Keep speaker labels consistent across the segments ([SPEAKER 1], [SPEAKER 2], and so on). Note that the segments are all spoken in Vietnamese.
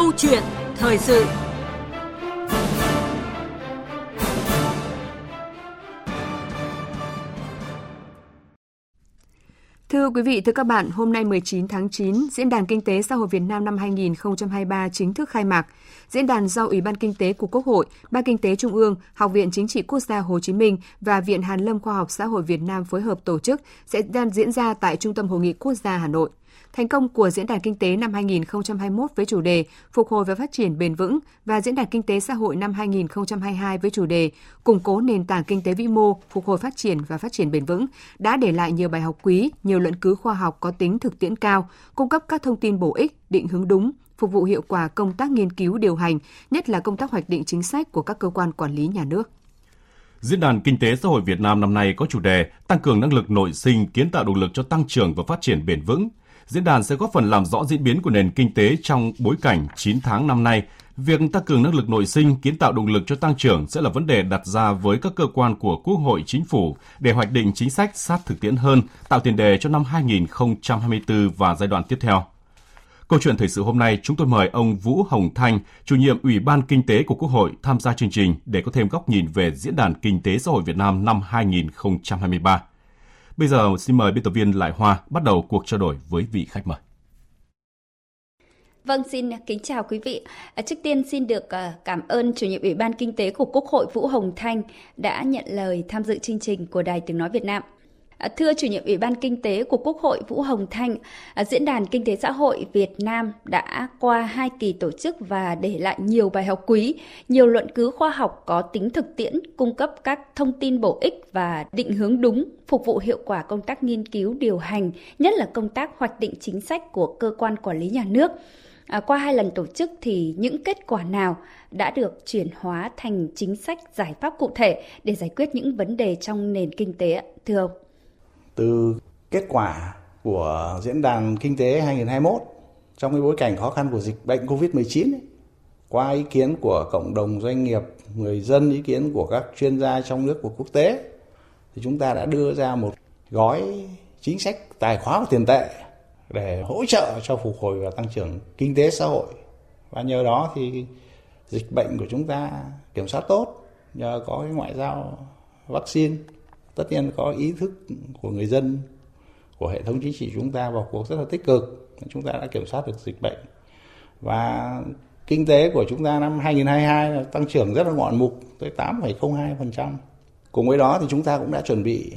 [SPEAKER 1] Câu chuyện thời sự Thưa quý vị, thưa các bạn, hôm nay 19 tháng 9, Diễn đàn Kinh tế Xã hội Việt Nam năm 2023 chính thức khai mạc. Diễn đàn do Ủy ban Kinh tế của Quốc hội, Ban Kinh tế Trung ương, Học viện Chính trị Quốc gia Hồ Chí Minh và Viện Hàn lâm Khoa học Xã hội Việt Nam phối hợp tổ chức sẽ đang diễn ra tại Trung tâm Hội nghị Quốc gia Hà Nội. Thành công của Diễn đàn Kinh tế năm 2021 với chủ đề Phục hồi và phát triển bền vững và Diễn đàn Kinh tế xã hội năm 2022 với chủ đề Củng cố nền tảng kinh tế vĩ mô, phục hồi phát triển và phát triển bền vững đã để lại nhiều bài học quý, nhiều luận cứ khoa học có tính thực tiễn cao, cung cấp các thông tin bổ ích, định hướng đúng, phục vụ hiệu quả công tác nghiên cứu điều hành, nhất là công tác hoạch định chính sách của các cơ quan quản lý nhà nước.
[SPEAKER 2] Diễn đàn Kinh tế xã hội Việt Nam năm nay có chủ đề Tăng cường năng lực nội sinh, kiến tạo động lực cho tăng trưởng và phát triển bền vững, Diễn đàn sẽ góp phần làm rõ diễn biến của nền kinh tế trong bối cảnh 9 tháng năm nay. Việc tăng cường năng lực nội sinh, kiến tạo động lực cho tăng trưởng sẽ là vấn đề đặt ra với các cơ quan của Quốc hội, Chính phủ để hoạch định chính sách sát thực tiễn hơn, tạo tiền đề cho năm 2024 và giai đoạn tiếp theo. Câu chuyện thời sự hôm nay, chúng tôi mời ông Vũ Hồng Thanh, chủ nhiệm Ủy ban Kinh tế của Quốc hội tham gia chương trình để có thêm góc nhìn về Diễn đàn Kinh tế xã hội Việt Nam năm 2023. Bây giờ xin mời biên tập viên Lại Hoa bắt đầu cuộc trao đổi với vị khách mời.
[SPEAKER 3] Vâng, xin kính chào quý vị. À, trước tiên xin được ờ, cảm ơn chủ nhiệm Ủy ban Kinh tế của Quốc hội Vũ Hồng Thanh đã nhận lời tham dự chương trình của Đài Tiếng Nói Việt Nam. À, thưa chủ nhiệm Ủy ban Kinh tế của Quốc hội Vũ Hồng Thanh, à, Diễn đàn Kinh tế Xã hội Việt Nam đã qua hai kỳ tổ chức và để lại nhiều bài học quý, nhiều luận cứ khoa học có tính thực tiễn, cung cấp các thông tin bổ ích và định hướng đúng, phục vụ hiệu quả công tác nghiên cứu điều hành, nhất là công tác hoạch định chính sách của cơ quan quản lý nhà nước. À, qua hai lần tổ chức thì những kết quả nào đã được chuyển hóa thành chính sách giải pháp cụ thể để giải quyết những vấn đề trong nền kinh tế thưa ông?
[SPEAKER 4] Từ kết quả của diễn đàn kinh tế 2021 trong cái bối cảnh khó khăn của dịch bệnh Covid-19 qua ý kiến của cộng đồng doanh nghiệp, người dân, ý kiến của các chuyên gia trong nước và quốc tế thì chúng ta đã đưa ra một gói chính sách tài khóa và tiền tệ để hỗ trợ cho phục hồi và tăng trưởng kinh tế xã hội. Và nhờ đó thì dịch bệnh của chúng ta kiểm soát tốt nhờ có cái ngoại giao vaccine tất nhiên có ý thức của người dân của hệ thống chính trị chúng ta vào cuộc rất là tích cực. Chúng ta đã kiểm soát được dịch bệnh. Và kinh tế của chúng ta năm 2022 là tăng trưởng rất là ngoạn mục tới 8,02%. Cùng với đó thì chúng ta cũng đã chuẩn bị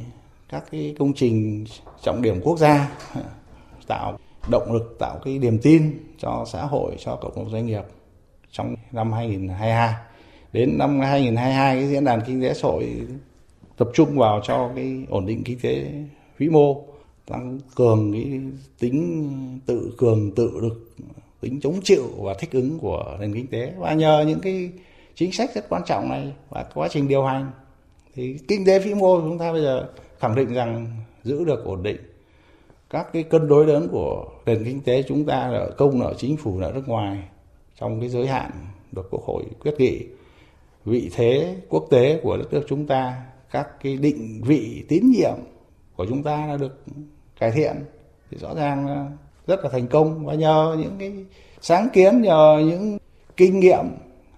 [SPEAKER 4] các cái công trình trọng điểm quốc gia tạo động lực tạo cái niềm tin cho xã hội cho cộng đồng doanh nghiệp trong năm 2022 đến năm 2022 cái diễn đàn kinh tế xã hội tập trung vào cho cái ổn định kinh tế vĩ mô, tăng cường cái tính tự, cường tự lực, tính chống chịu và thích ứng của nền kinh tế. Và nhờ những cái chính sách rất quan trọng này và quá trình điều hành, thì kinh tế vĩ mô chúng ta bây giờ khẳng định rằng giữ được ổn định. Các cái cân đối lớn của nền kinh tế chúng ta là công nợ chính phủ nợ nước ngoài, trong cái giới hạn được quốc hội quyết nghị. Vị thế quốc tế của đất nước chúng ta các cái định vị tín nhiệm của chúng ta đã được cải thiện thì rõ ràng rất là thành công và nhờ những cái sáng kiến, nhờ những kinh nghiệm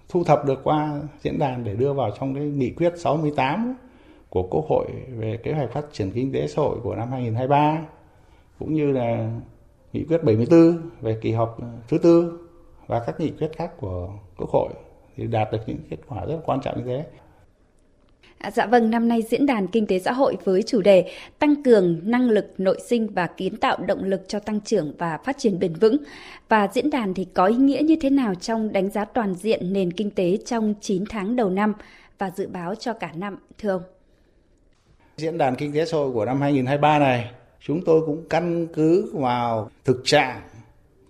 [SPEAKER 4] thu thập được qua diễn đàn để đưa vào trong cái nghị quyết 68 của Quốc hội về kế hoạch phát triển kinh tế xã hội của năm 2023 cũng như là nghị quyết 74 về kỳ họp thứ tư và các nghị quyết khác của Quốc hội thì đạt được những kết quả rất quan trọng như thế.
[SPEAKER 3] À, dạ vâng, năm nay diễn đàn kinh tế xã hội với chủ đề tăng cường năng lực nội sinh và kiến tạo động lực cho tăng trưởng và phát triển bền vững. Và diễn đàn thì có ý nghĩa như thế nào trong đánh giá toàn diện nền kinh tế trong 9 tháng đầu năm và dự báo cho cả năm, thưa ông?
[SPEAKER 4] Diễn đàn kinh tế xã hội của năm 2023 này, chúng tôi cũng căn cứ vào thực trạng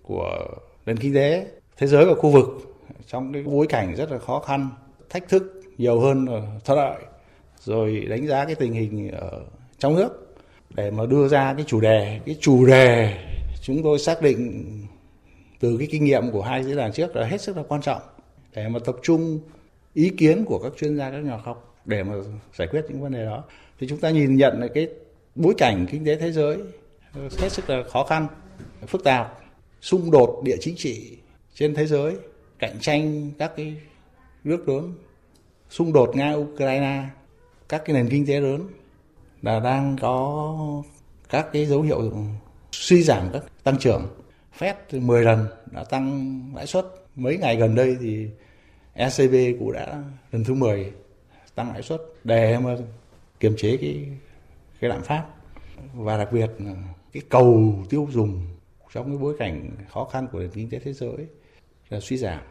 [SPEAKER 4] của nền kinh tế thế giới và khu vực trong cái bối cảnh rất là khó khăn, thách thức nhiều hơn ờ, thuận lợi rồi đánh giá cái tình hình ở trong nước để mà đưa ra cái chủ đề. Cái chủ đề chúng tôi xác định từ cái kinh nghiệm của hai diễn đàn trước là hết sức là quan trọng để mà tập trung ý kiến của các chuyên gia, các nhà khoa học để mà giải quyết những vấn đề đó. Thì chúng ta nhìn nhận là cái bối cảnh kinh tế thế giới hết sức là khó khăn, phức tạp, xung đột địa chính trị trên thế giới, cạnh tranh các cái nước lớn, xung đột nga ukraine các cái nền kinh tế lớn là đang có các cái dấu hiệu suy giảm các tăng trưởng. Fed 10 lần đã tăng lãi suất. Mấy ngày gần đây thì ECB cũng đã lần thứ 10 tăng lãi suất để mà kiềm chế cái cái lạm phát. Và đặc biệt là cái cầu tiêu dùng trong cái bối cảnh khó khăn của nền kinh tế thế giới là suy giảm.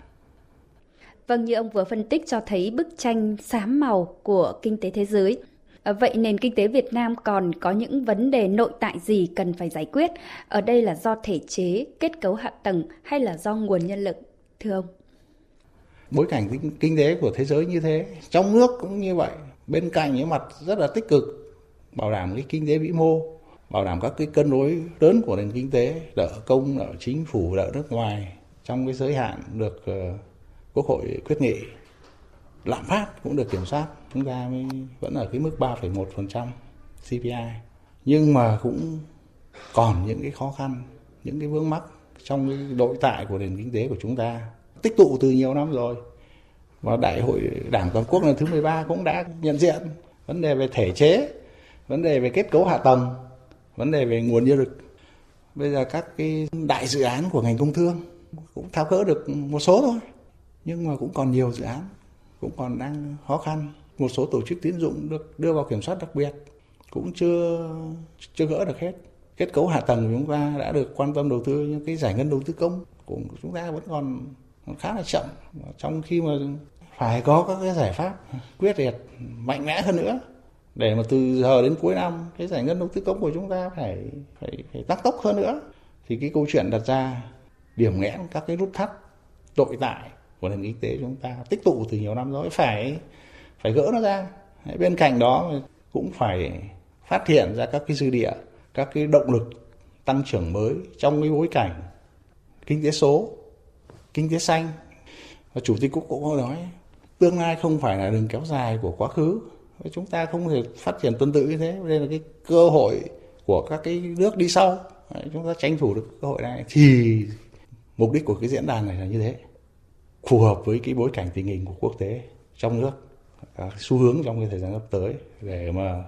[SPEAKER 3] Vâng, như ông vừa phân tích cho thấy bức tranh xám màu của kinh tế thế giới. À, vậy nền kinh tế Việt Nam còn có những vấn đề nội tại gì cần phải giải quyết? Ở đây là do thể chế, kết cấu hạ tầng hay là do nguồn nhân lực? Thưa ông.
[SPEAKER 4] Bối cảnh kinh tế của thế giới như thế, trong nước cũng như vậy. Bên cạnh những mặt rất là tích cực, bảo đảm cái kinh tế vĩ mô, bảo đảm các cái cân đối lớn của nền kinh tế, đỡ công, đỡ chính phủ, đỡ nước ngoài trong cái giới hạn được ờ, Quốc hội quyết nghị lạm phát cũng được kiểm soát chúng ta mới vẫn ở cái mức 3,1% CPI nhưng mà cũng còn những cái khó khăn những cái vướng mắc trong cái nội tại của nền kinh tế của chúng ta. Tích tụ từ nhiều năm rồi. Và đại hội đảng toàn quốc lần thứ 13 cũng đã nhận diện vấn đề về thể chế vấn đề về kết cấu hạ tầng vấn đề về nguồn nhân lực. Bây giờ các cái đại dự án của ngành công thương cũng tháo gỡ được một số thôi nhưng mà cũng còn nhiều dự án, cũng còn đang khó khăn. Một số tổ chức tín dụng được đưa vào kiểm soát đặc biệt, cũng chưa chưa gỡ được hết. Kết cấu hạ tầng của chúng ta đã được quan tâm đầu tư, nhưng cái giải ngân đầu tư công của chúng ta vẫn còn khá là chậm. Trong khi mà phải có các cái giải pháp quyết liệt, mạnh mẽ hơn nữa, để mà từ giờ đến cuối năm, cái giải ngân đầu tư công của chúng ta phải phải phải tăng tốc hơn nữa, thì cái câu chuyện đặt ra, điểm nghẽn các cái nút thắt tội tại của nền kinh tế chúng ta. Tích tụ từ nhiều năm rồi, phải phải gỡ nó ra. Bên cạnh đó cũng phải phát hiện ra các cái dư địa, các cái động lực tăng trưởng mới trong cái bối cảnh kinh tế số, kinh tế xanh. Và chủ tịch quốc cũng có nói, tương lai không phải là đường kéo dài của quá khứ. Chúng ta không thể phát triển tuần tự như thế. Nên là cái cơ hội của các cái nước đi sau. Chúng ta tranh thủ được cơ hội này. Thì mục đích của cái diễn đàn này là như thế phù hợp với cái bối cảnh tình hình của quốc tế trong nước các xu hướng trong cái thời gian sắp tới để mà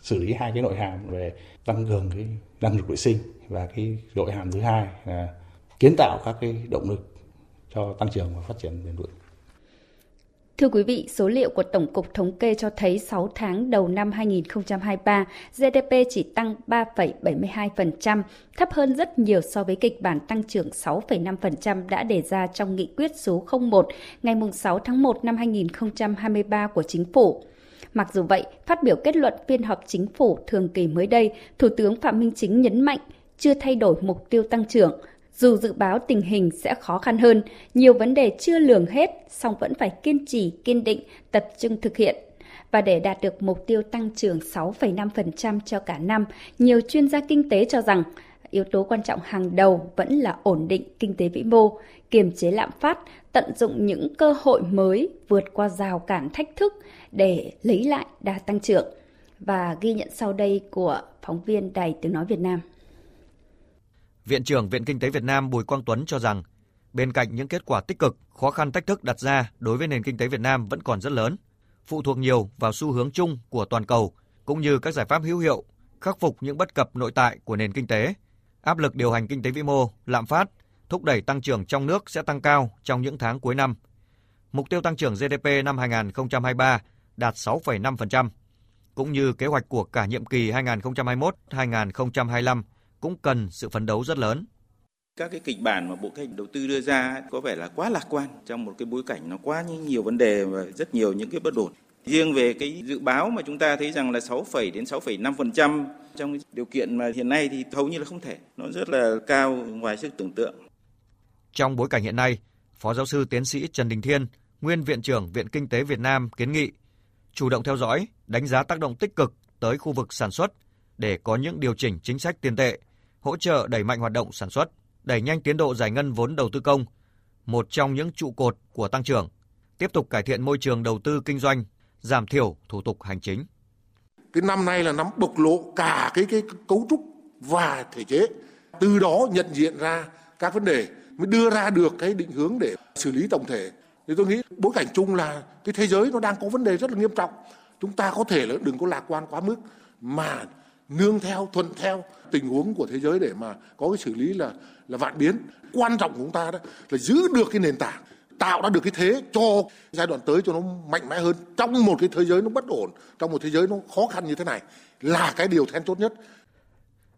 [SPEAKER 4] xử lý hai cái nội hàm về tăng cường cái năng lực vệ sinh và cái nội hàm thứ hai là kiến tạo các cái động lực cho tăng trưởng và phát triển bền vững.
[SPEAKER 3] Thưa quý vị, số liệu của Tổng cục Thống kê cho thấy 6 tháng đầu năm 2023, GDP chỉ tăng 3,72%, thấp hơn rất nhiều so với kịch bản tăng trưởng 6,5% đã đề ra trong nghị quyết số 01 ngày 6 tháng 1 năm 2023 của Chính phủ. Mặc dù vậy, phát biểu kết luận phiên họp chính phủ thường kỳ mới đây, Thủ tướng Phạm Minh Chính nhấn mạnh chưa thay đổi mục tiêu tăng trưởng, dù dự báo tình hình sẽ khó khăn hơn, nhiều vấn đề chưa lường hết, song vẫn phải kiên trì, kiên định, tập trung thực hiện. Và để đạt được mục tiêu tăng trưởng 6,5% cho cả năm, nhiều chuyên gia kinh tế cho rằng yếu tố quan trọng hàng đầu vẫn là ổn định kinh tế vĩ mô, kiềm chế lạm phát, tận dụng những cơ hội mới vượt qua rào cản thách thức để lấy lại đà tăng trưởng. Và ghi nhận sau đây của phóng viên Đài Tiếng Nói Việt Nam.
[SPEAKER 5] Viện trưởng Viện Kinh tế Việt Nam Bùi Quang Tuấn cho rằng, bên cạnh những kết quả tích cực, khó khăn thách thức đặt ra đối với nền kinh tế Việt Nam vẫn còn rất lớn, phụ thuộc nhiều vào xu hướng chung của toàn cầu cũng như các giải pháp hữu hiệu khắc phục những bất cập nội tại của nền kinh tế, áp lực điều hành kinh tế vĩ mô, lạm phát, thúc đẩy tăng trưởng trong nước sẽ tăng cao trong những tháng cuối năm. Mục tiêu tăng trưởng GDP năm 2023 đạt 6,5%, cũng như kế hoạch của cả nhiệm kỳ 2021-2025 cũng cần sự phấn đấu rất lớn.
[SPEAKER 6] Các cái kịch bản mà Bộ Kế hoạch Đầu tư đưa ra có vẻ là quá lạc quan trong một cái bối cảnh nó quá nhiều vấn đề và rất nhiều những cái bất ổn. Riêng về cái dự báo mà chúng ta thấy rằng là 6, đến 6,5% trong điều kiện mà hiện nay thì hầu như là không thể. Nó rất là cao ngoài sức tưởng tượng.
[SPEAKER 5] Trong bối cảnh hiện nay, Phó giáo sư tiến sĩ Trần Đình Thiên, nguyên Viện trưởng Viện Kinh tế Việt Nam kiến nghị chủ động theo dõi, đánh giá tác động tích cực tới khu vực sản xuất để có những điều chỉnh chính sách tiền tệ, hỗ trợ đẩy mạnh hoạt động sản xuất, đẩy nhanh tiến độ giải ngân vốn đầu tư công, một trong những trụ cột của tăng trưởng, tiếp tục cải thiện môi trường đầu tư kinh doanh, giảm thiểu thủ tục hành chính.
[SPEAKER 7] Cái năm nay là năm bộc lộ cả cái cái cấu trúc và thể chế, từ đó nhận diện ra các vấn đề mới đưa ra được cái định hướng để xử lý tổng thể. Thì tôi nghĩ bối cảnh chung là cái thế giới nó đang có vấn đề rất là nghiêm trọng. Chúng ta có thể là đừng có lạc quan quá mức mà nương theo thuận theo tình huống của thế giới để mà có cái xử lý là là vạn biến. Quan trọng của chúng ta đó là giữ được cái nền tảng tạo ra được cái thế cho giai đoạn tới cho nó mạnh mẽ hơn trong một cái thế giới nó bất ổn, trong một thế giới nó khó khăn như thế này là cái điều then chốt nhất.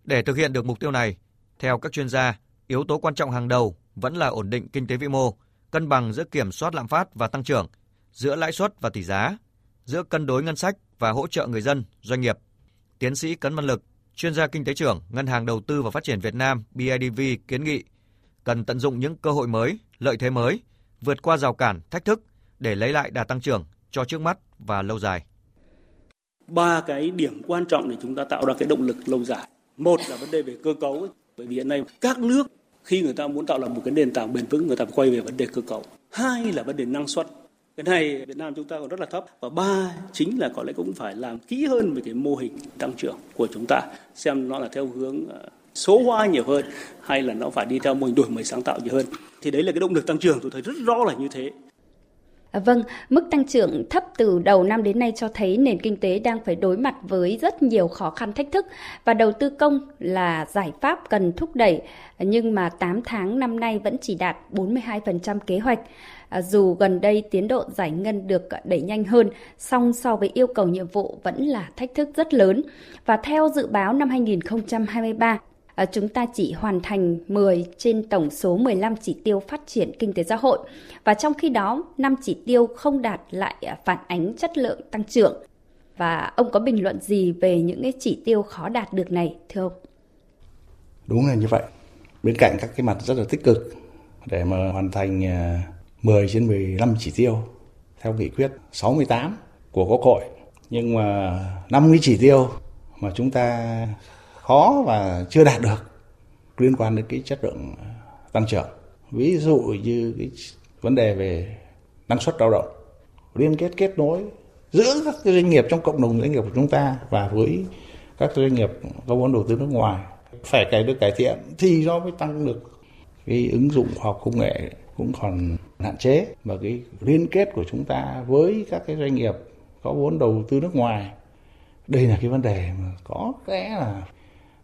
[SPEAKER 5] Để thực hiện được mục tiêu này, theo các chuyên gia, yếu tố quan trọng hàng đầu vẫn là ổn định kinh tế vĩ mô, cân bằng giữa kiểm soát lạm phát và tăng trưởng, giữa lãi suất và tỷ giá, giữa cân đối ngân sách và hỗ trợ người dân, doanh nghiệp. Tiến sĩ Cấn Văn Lực, chuyên gia kinh tế trưởng Ngân hàng Đầu tư và Phát triển Việt Nam BIDV kiến nghị cần tận dụng những cơ hội mới, lợi thế mới, vượt qua rào cản, thách thức để lấy lại đà tăng trưởng cho trước mắt và lâu dài.
[SPEAKER 8] Ba cái điểm quan trọng để chúng ta tạo ra cái động lực lâu dài. Một là vấn đề về cơ cấu, bởi vì hiện nay các nước khi người ta muốn tạo lập một cái nền tảng bền vững người ta phải quay về vấn đề cơ cấu. Hai là vấn đề năng suất. Cái này Việt Nam chúng ta còn rất là thấp. Và ba chính là có lẽ cũng phải làm kỹ hơn về cái mô hình tăng trưởng của chúng ta. Xem nó là theo hướng ờ, số hóa nhiều hơn hay là nó phải đi theo mô hình đổi mới sáng tạo nhiều hơn. Thì đấy là cái động lực tăng trưởng tôi thấy rất rõ là như thế.
[SPEAKER 3] À, vâng, mức tăng trưởng thấp từ đầu năm đến nay cho thấy nền kinh tế đang phải đối mặt với rất nhiều khó khăn thách thức và đầu tư công là giải pháp cần thúc đẩy nhưng mà 8 tháng năm nay vẫn chỉ đạt 42% kế hoạch. À, dù gần đây tiến độ giải ngân được à, đẩy nhanh hơn, song so với yêu cầu nhiệm vụ vẫn là thách thức rất lớn. Và theo dự báo năm 2023, à, chúng ta chỉ hoàn thành 10 trên tổng số 15 chỉ tiêu phát triển kinh tế xã hội. Và trong khi đó, 5 chỉ tiêu không đạt lại phản ánh chất lượng tăng trưởng. Và ông có bình luận gì về những cái chỉ tiêu khó đạt được này thưa ông?
[SPEAKER 4] Đúng là như vậy. Bên cạnh các cái mặt rất là tích cực để mà hoàn thành 10 trên 15 chỉ tiêu theo nghị quyết 68 của Quốc hội. Nhưng mà 50 chỉ tiêu mà chúng ta khó và chưa đạt được liên quan đến cái chất lượng tăng trưởng ví dụ như cái vấn đề về năng suất lao động, liên kết kết nối giữa các doanh nghiệp trong cộng đồng doanh nghiệp của chúng ta và với các doanh nghiệp có vốn đầu tư nước ngoài phải cải được cải thiện thì nó mới tăng được cái ứng dụng khoa học công nghệ cũng còn hạn chế và cái liên kết của chúng ta với các cái doanh nghiệp có vốn đầu tư nước ngoài, đây là cái vấn đề mà có lẽ là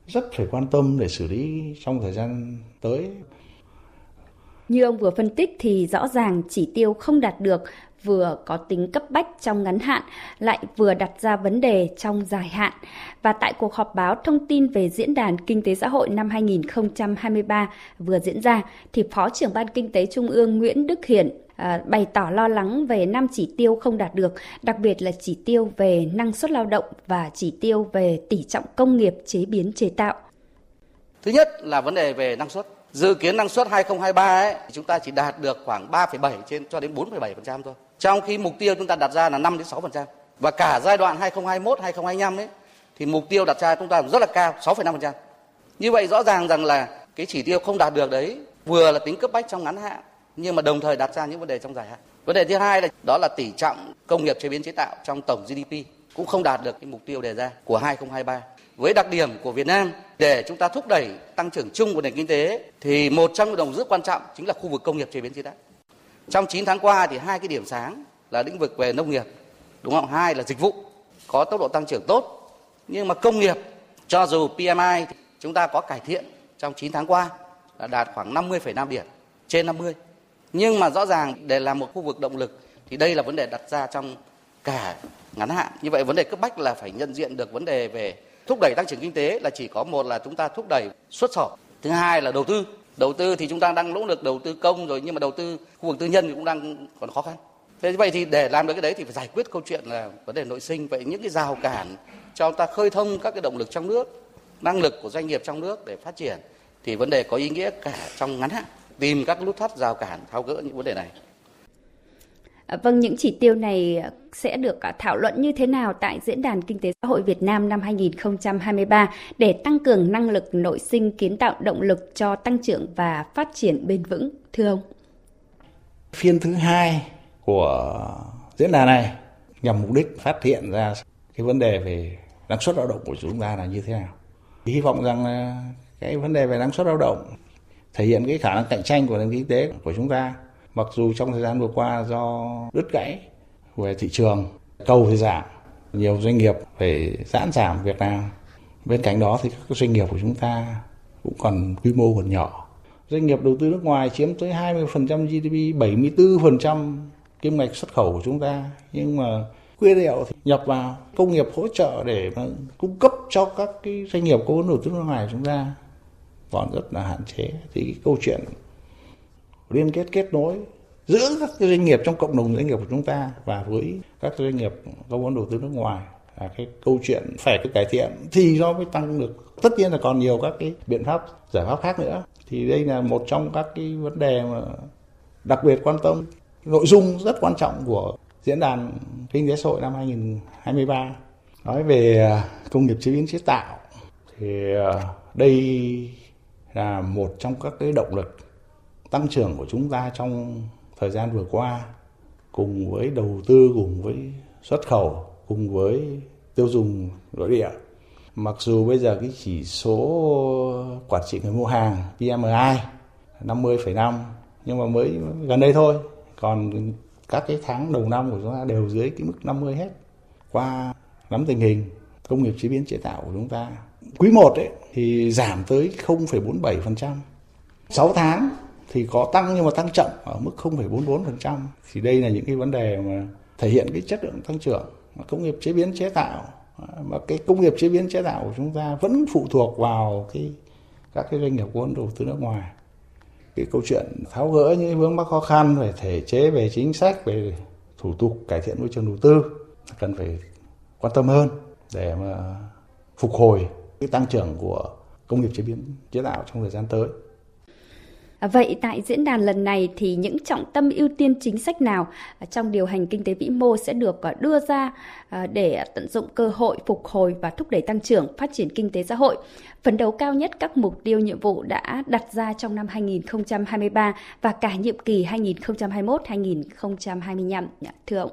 [SPEAKER 4] rất phải quan tâm để xử lý trong thời gian tới.
[SPEAKER 3] Như ông vừa phân tích thì rõ ràng chỉ tiêu không đạt được vừa có tính cấp bách trong ngắn hạn, lại vừa đặt ra vấn đề trong dài hạn. Và tại cuộc họp báo thông tin về Diễn đàn Kinh tế Xã hội năm 2023 vừa diễn ra, thì Phó trưởng Ban Kinh tế Trung ương Nguyễn Đức Hiển à, bày tỏ lo lắng về năm chỉ tiêu không đạt được, đặc biệt là chỉ tiêu về năng suất lao động và chỉ tiêu về tỷ trọng công nghiệp chế biến chế tạo.
[SPEAKER 9] Thứ nhất là vấn đề về năng suất. Dự kiến năng suất 2023 ấy, chúng ta chỉ đạt được khoảng 3,7 trên cho đến 4,7% thôi. Trong khi mục tiêu chúng ta đặt ra là 5 đến 6%. Và cả giai đoạn 2021 2025 ấy thì mục tiêu đặt ra chúng ta rất là cao, 6,5%. Như vậy rõ ràng rằng là cái chỉ tiêu không đạt được đấy vừa là tính cấp bách trong ngắn hạn nhưng mà đồng thời đặt ra những vấn đề trong dài hạn. Vấn đề thứ hai là đó là tỷ trọng công nghiệp chế biến chế tạo trong tổng GDP cũng không đạt được cái mục tiêu đề ra của 2023. Với đặc điểm của Việt Nam để chúng ta thúc đẩy tăng trưởng chung của nền kinh tế thì một trong những đồng rất quan trọng chính là khu vực công nghiệp chế biến chế tạo. Trong 9 tháng qua thì hai cái điểm sáng là lĩnh vực về nông nghiệp, đúng không? Hai là dịch vụ có tốc độ tăng trưởng tốt. Nhưng mà công nghiệp cho dù PMI chúng ta có cải thiện trong 9 tháng qua là đạt khoảng 50,5 điểm trên 50 nhưng mà rõ ràng để làm một khu vực động lực thì đây là vấn đề đặt ra trong cả ngắn hạn như vậy vấn đề cấp bách là phải nhận diện được vấn đề về thúc đẩy tăng trưởng kinh tế là chỉ có một là chúng ta thúc đẩy xuất khẩu thứ hai là đầu tư đầu tư thì chúng ta đang nỗ lực đầu tư công rồi, nhưng mà đầu tư khu vực tư nhân thì cũng đang còn khó khăn. Thế vậy thì để làm được cái đấy thì phải giải quyết câu chuyện là vấn đề nội sinh. Vậy những cái rào cản cho ta khơi thông các cái động lực trong nước, năng lực của doanh nghiệp trong nước để phát triển, thì vấn đề có ý nghĩa cả trong ngắn hạn. Tìm các nút thắt rào cản tháo gỡ những vấn đề này.
[SPEAKER 3] Ờ, vâng, những chỉ tiêu này sẽ được à, thảo luận như thế nào tại Diễn đàn Kinh tế Xã hội Việt Nam năm 2023 để tăng cường năng lực nội sinh kiến tạo động lực cho tăng trưởng và phát triển bền vững, thưa ông?
[SPEAKER 4] Phiên thứ hai của diễn đàn này nhằm mục đích phát hiện ra cái vấn đề về năng suất lao động của chúng ta là như thế nào. Hy vọng rằng cái vấn đề về năng suất lao động thể hiện cái khả năng cạnh tranh của nền kinh tế của chúng ta. Mặc dù trong thời gian vừa qua do đứt gãy về thị trường, cầu thì giảm, nhiều doanh nghiệp phải giãn giảm việc làm. Bên cạnh đó thì các doanh nghiệp của chúng ta cũng còn quy mô còn nhỏ. Doanh nghiệp đầu tư nước ngoài chiếm tới 20% GDP, 74% kim ngạch xuất khẩu của chúng ta. Nhưng mà nguyên liệu thì nhập vào công nghiệp hỗ trợ để mà cung cấp cho các cái doanh nghiệp có vốn đầu tư nước ngoài của chúng ta còn rất là hạn chế thì cái câu chuyện liên kết kết nối giữa các doanh nghiệp trong cộng đồng doanh nghiệp của chúng ta và với các doanh nghiệp có vốn đầu tư nước ngoài. Là cái câu chuyện phải cái cải thiện thì nó mới tăng được. Tất nhiên là còn nhiều các cái biện pháp, giải pháp khác nữa. Thì đây là một trong các cái vấn đề mà đặc biệt quan tâm. Nội dung rất quan trọng của diễn đàn kinh tế xã hội năm 2023 nói về à, công nghiệp chế biến chế tạo thì à, đây là một trong các cái động lực tăng trưởng của chúng ta trong thời gian vừa qua cùng với đầu tư cùng với xuất khẩu cùng với tiêu dùng nội địa. Mặc dù bây giờ cái chỉ số quản trị người mua hàng PMI 50,5 nhưng mà mới gần đây thôi. Còn các cái tháng đầu năm của chúng ta đều dưới cái mức 50 hết. Qua nắm tình hình công nghiệp chế biến chế tạo của chúng ta quý 1 ấy thì giảm tới 0,47%. 6 tháng thì có tăng nhưng mà tăng chậm ở mức 0,44%. Thì đây là những cái vấn đề mà thể hiện cái chất lượng tăng trưởng công nghiệp chế biến chế tạo mà cái công nghiệp chế biến chế tạo của chúng ta vẫn phụ thuộc vào cái các cái doanh nghiệp vốn đầu tư nước ngoài cái câu chuyện tháo gỡ những vướng mắc khó khăn về thể chế về chính sách về thủ tục cải thiện môi trường đầu tư cần phải quan tâm hơn để mà phục hồi cái tăng trưởng của công nghiệp chế biến chế tạo trong thời gian tới.
[SPEAKER 3] À, vậy tại diễn đàn lần này thì những trọng tâm ưu tiên chính sách nào à, trong điều hành kinh tế vĩ mô sẽ được à, đưa ra để tận dụng cơ hội phục hồi và thúc đẩy tăng trưởng, phát triển kinh tế xã hội, phấn đấu cao nhất các mục tiêu nhiệm vụ đã đặt ra trong năm 2023 và cả nhiệm kỳ 2021-2025 thưa ông.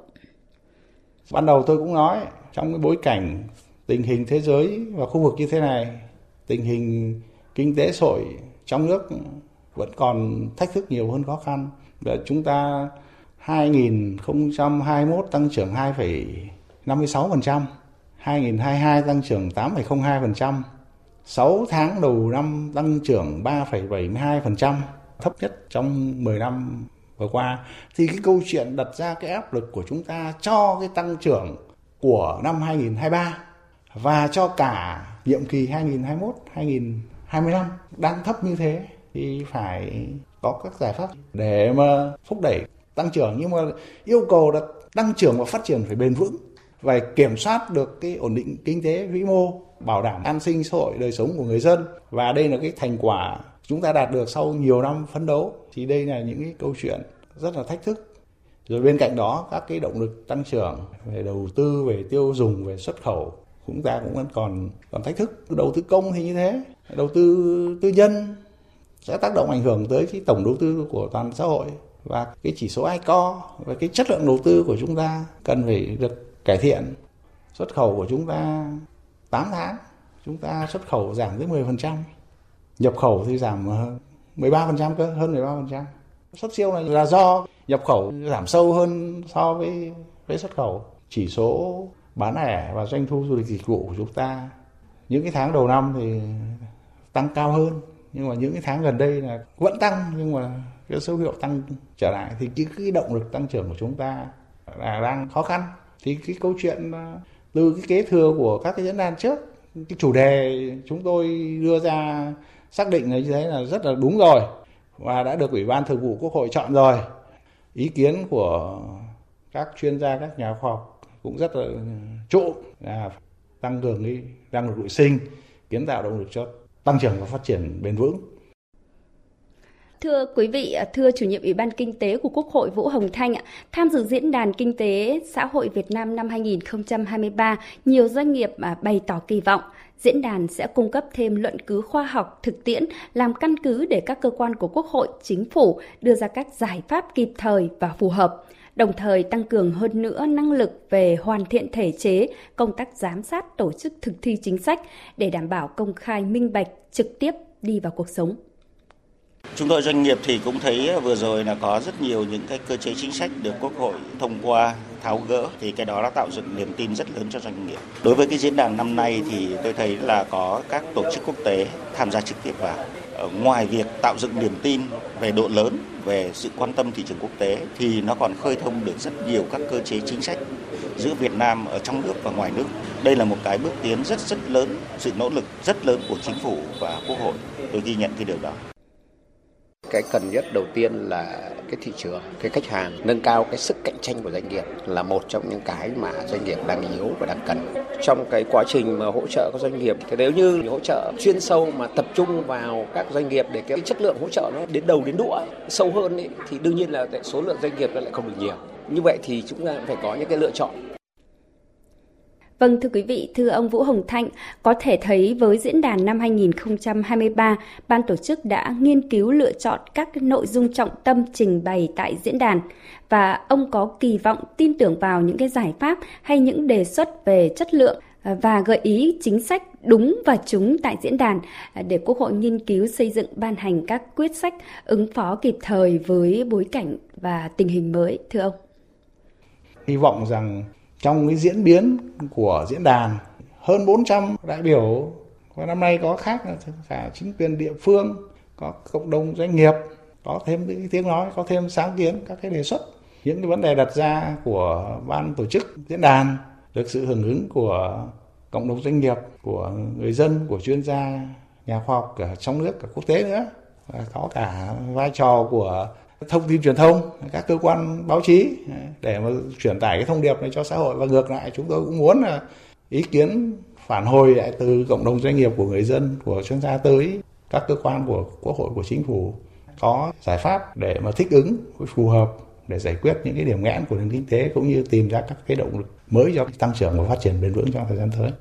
[SPEAKER 4] Ban đầu tôi cũng nói trong cái bối cảnh tình hình thế giới và khu vực như thế này tình hình kinh tế xã hội trong nước vẫn còn thách thức nhiều hơn khó khăn và chúng ta 2021 tăng trưởng 2,56%, 2022 tăng trưởng 8,02%, 6 tháng đầu năm tăng trưởng 3,72%, thấp nhất trong 10 năm vừa qua. Thì cái câu chuyện đặt ra cái áp lực của chúng ta cho cái tăng trưởng của năm 2023 và cho cả nhiệm kỳ 2021 2025 đang thấp như thế thì phải có các giải pháp để mà thúc đẩy tăng trưởng. Nhưng mà yêu cầu là tăng trưởng và phát triển phải bền vững và kiểm soát được cái ổn định kinh tế vĩ mô, bảo đảm an sinh xã hội, đời sống của người dân. Và đây là cái thành quả chúng ta đạt được sau nhiều năm phấn đấu. Thì đây là những cái câu chuyện rất là thách thức. Rồi bên cạnh đó, các cái động lực tăng trưởng về đầu tư, về tiêu dùng, về xuất khẩu chúng ta cũng vẫn còn còn thách thức. Đầu tư công thì như thế, đầu tư tư nhân sẽ tác động ảnh hưởng tới cái tổng đầu tư của toàn xã hội và cái chỉ số ICO và cái chất lượng đầu tư của chúng ta cần phải được cải thiện. Xuất khẩu của chúng ta 8 tháng, chúng ta xuất khẩu giảm tới 10% nhập khẩu thì giảm ờ, 13% cơ, hơn 13% xuất siêu này là do nhập khẩu giảm sâu hơn so với với xuất khẩu. Chỉ số bán lẻ và doanh thu du lịch dịch vụ của chúng ta, những cái tháng đầu năm thì tăng cao hơn nhưng mà những cái tháng gần đây là vẫn tăng nhưng mà cái số hiệu tăng trở lại thì cái, cái động lực tăng trưởng của chúng ta là đang khó khăn. Thì cái câu chuyện à, từ cái kế thừa của các cái diễn đàn trước cái chủ đề chúng tôi đưa ra xác định là như thế là rất là đúng rồi và đã được ủy ban thường vụ quốc hội chọn rồi. Ý kiến của các chuyên gia các nhà khoa học cũng rất là trụ là tăng cường cái năng lực nội sinh kiến tạo động lực cho tăng trưởng và phát triển bền vững.
[SPEAKER 3] Thưa quý vị, thưa chủ nhiệm Ủy ban Kinh tế của Quốc hội Vũ Hồng Thanh, tham dự diễn đàn Kinh tế xã hội Việt Nam năm 2023, nhiều doanh nghiệp à, bày tỏ kỳ vọng diễn đàn sẽ cung cấp thêm luận cứ khoa học thực tiễn làm căn cứ để các cơ quan của Quốc hội, chính phủ đưa ra các giải pháp kịp thời và phù hợp đồng thời tăng cường hơn nữa năng lực về hoàn thiện thể chế, công tác giám sát tổ chức thực thi chính sách để đảm bảo công khai minh bạch trực tiếp đi vào cuộc sống.
[SPEAKER 10] Chúng tôi doanh nghiệp thì cũng thấy vừa rồi là có rất nhiều những cái cơ chế chính sách được Quốc hội thông qua tháo gỡ thì cái đó đã tạo dựng niềm tin rất lớn cho doanh nghiệp. Đối với cái diễn đàn năm nay thì tôi thấy là có các tổ chức quốc tế tham gia trực tiếp vào. Ngoài việc tạo dựng niềm tin về độ lớn, về sự quan tâm thị trường quốc tế thì nó còn khơi thông được rất nhiều các cơ chế chính sách giữa Việt Nam ở trong nước và ngoài nước. Đây là một cái bước tiến rất rất lớn, sự nỗ lực rất lớn của chính phủ và quốc hội. Tôi ghi nhận cái điều đó.
[SPEAKER 11] Cái cần nhất đầu tiên là cái thị trường, cái khách hàng nâng cao cái sức cạnh tranh của doanh nghiệp là một trong những cái mà doanh nghiệp đang yếu và đang cần. Trong cái quá trình mà hỗ trợ các doanh nghiệp thì nếu như hỗ trợ chuyên sâu mà tập trung vào các doanh nghiệp để cái chất lượng hỗ trợ nó đến đầu đến đũa sâu hơn ấy, thì đương nhiên là số lượng doanh nghiệp nó lại không được nhiều. Như vậy thì chúng ta phải có những cái lựa chọn
[SPEAKER 3] Vâng thưa quý vị, thưa ông Vũ Hồng thạnh có thể thấy với diễn đàn năm 2023, ban tổ chức đã nghiên cứu lựa chọn các nội dung trọng tâm trình bày tại diễn đàn và ông có kỳ vọng tin tưởng vào những cái giải pháp hay những đề xuất về chất lượng và gợi ý chính sách đúng và trúng tại diễn đàn để Quốc hội nghiên cứu xây dựng ban hành các quyết sách ứng phó kịp thời với bối cảnh và tình hình mới thưa ông.
[SPEAKER 4] Hy vọng rằng trong cái diễn biến của diễn đàn, hơn 400 đại biểu và năm nay có khác là cả chính quyền địa phương, có cộng đồng doanh nghiệp, có thêm những tiếng nói, có thêm sáng kiến, các cái đề xuất. Những cái vấn đề đặt ra của ban tổ chức diễn đàn được sự hưởng ứng của cộng đồng doanh nghiệp, của người dân, của chuyên gia, nhà khoa học cả trong nước, cả quốc tế nữa. Và có cả vai trò của thông tin truyền thông, các cơ quan báo chí, để mà truyền tải cái thông điệp này cho xã hội và ngược lại, chúng tôi cũng muốn là ý kiến phản hồi lại từ cộng đồng doanh nghiệp của người dân, của chuyên gia tới các cơ quan của quốc hội, của chính phủ có giải pháp để mà thích ứng phù hợp để giải quyết những cái điểm nghẽn của nền kinh tế, cũng như tìm ra các cái động lực mới cho tăng trưởng và phát triển bền vững trong thời gian tới.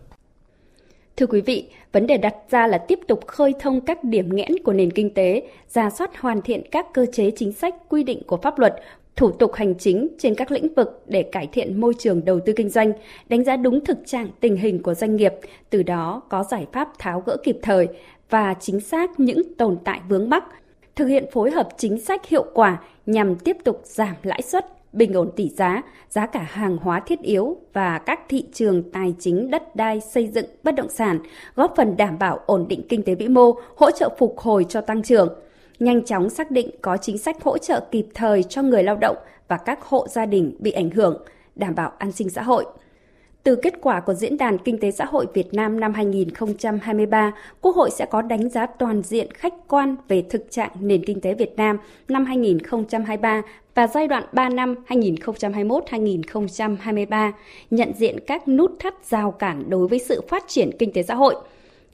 [SPEAKER 3] Thưa quý vị, vấn đề đặt ra là tiếp tục khơi thông các điểm nghẽn của nền kinh tế, ra soát hoàn thiện các cơ chế chính sách quy định của pháp luật, thủ tục hành chính trên các lĩnh vực để cải thiện môi trường đầu tư kinh doanh, đánh giá đúng thực trạng tình hình của doanh nghiệp, từ đó có giải pháp tháo gỡ kịp thời và chính xác những tồn tại vướng mắc, thực hiện phối hợp chính sách hiệu quả nhằm tiếp tục giảm lãi suất, bình ổn tỷ giá, giá cả hàng hóa thiết yếu và các thị trường tài chính đất đai xây dựng bất động sản, góp phần đảm bảo ổn định kinh tế vĩ mô, hỗ trợ phục hồi cho tăng trưởng. Nhanh chóng xác định có chính sách hỗ trợ kịp thời cho người lao động và các hộ gia đình bị ảnh hưởng, đảm bảo an sinh xã hội. Từ kết quả của Diễn đàn Kinh tế Xã hội Việt Nam năm 2023, Quốc hội sẽ có đánh giá toàn diện khách quan về thực trạng nền kinh tế Việt Nam năm 2023 và giai đoạn 3 năm 2021-2023, nhận diện các nút thắt rào cản đối với sự phát triển kinh tế xã hội.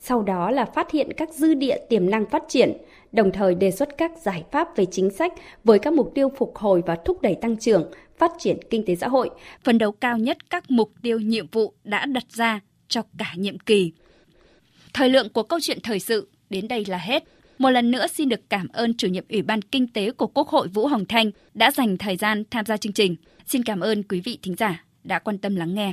[SPEAKER 3] Sau đó là phát hiện các dư địa tiềm năng phát triển, đồng thời đề xuất các giải pháp về chính sách với các mục tiêu phục hồi và thúc đẩy tăng trưởng, phát triển kinh tế xã hội, phấn đấu cao nhất các mục tiêu nhiệm vụ đã đặt ra cho cả nhiệm kỳ. Thời lượng của câu chuyện thời sự đến đây là hết. Một lần nữa xin được cảm ơn chủ nhiệm Ủy ban Kinh tế của Quốc hội Vũ Hồng Thanh đã dành thời gian tham gia chương trình. Xin cảm ơn quý vị thính giả đã quan tâm lắng nghe.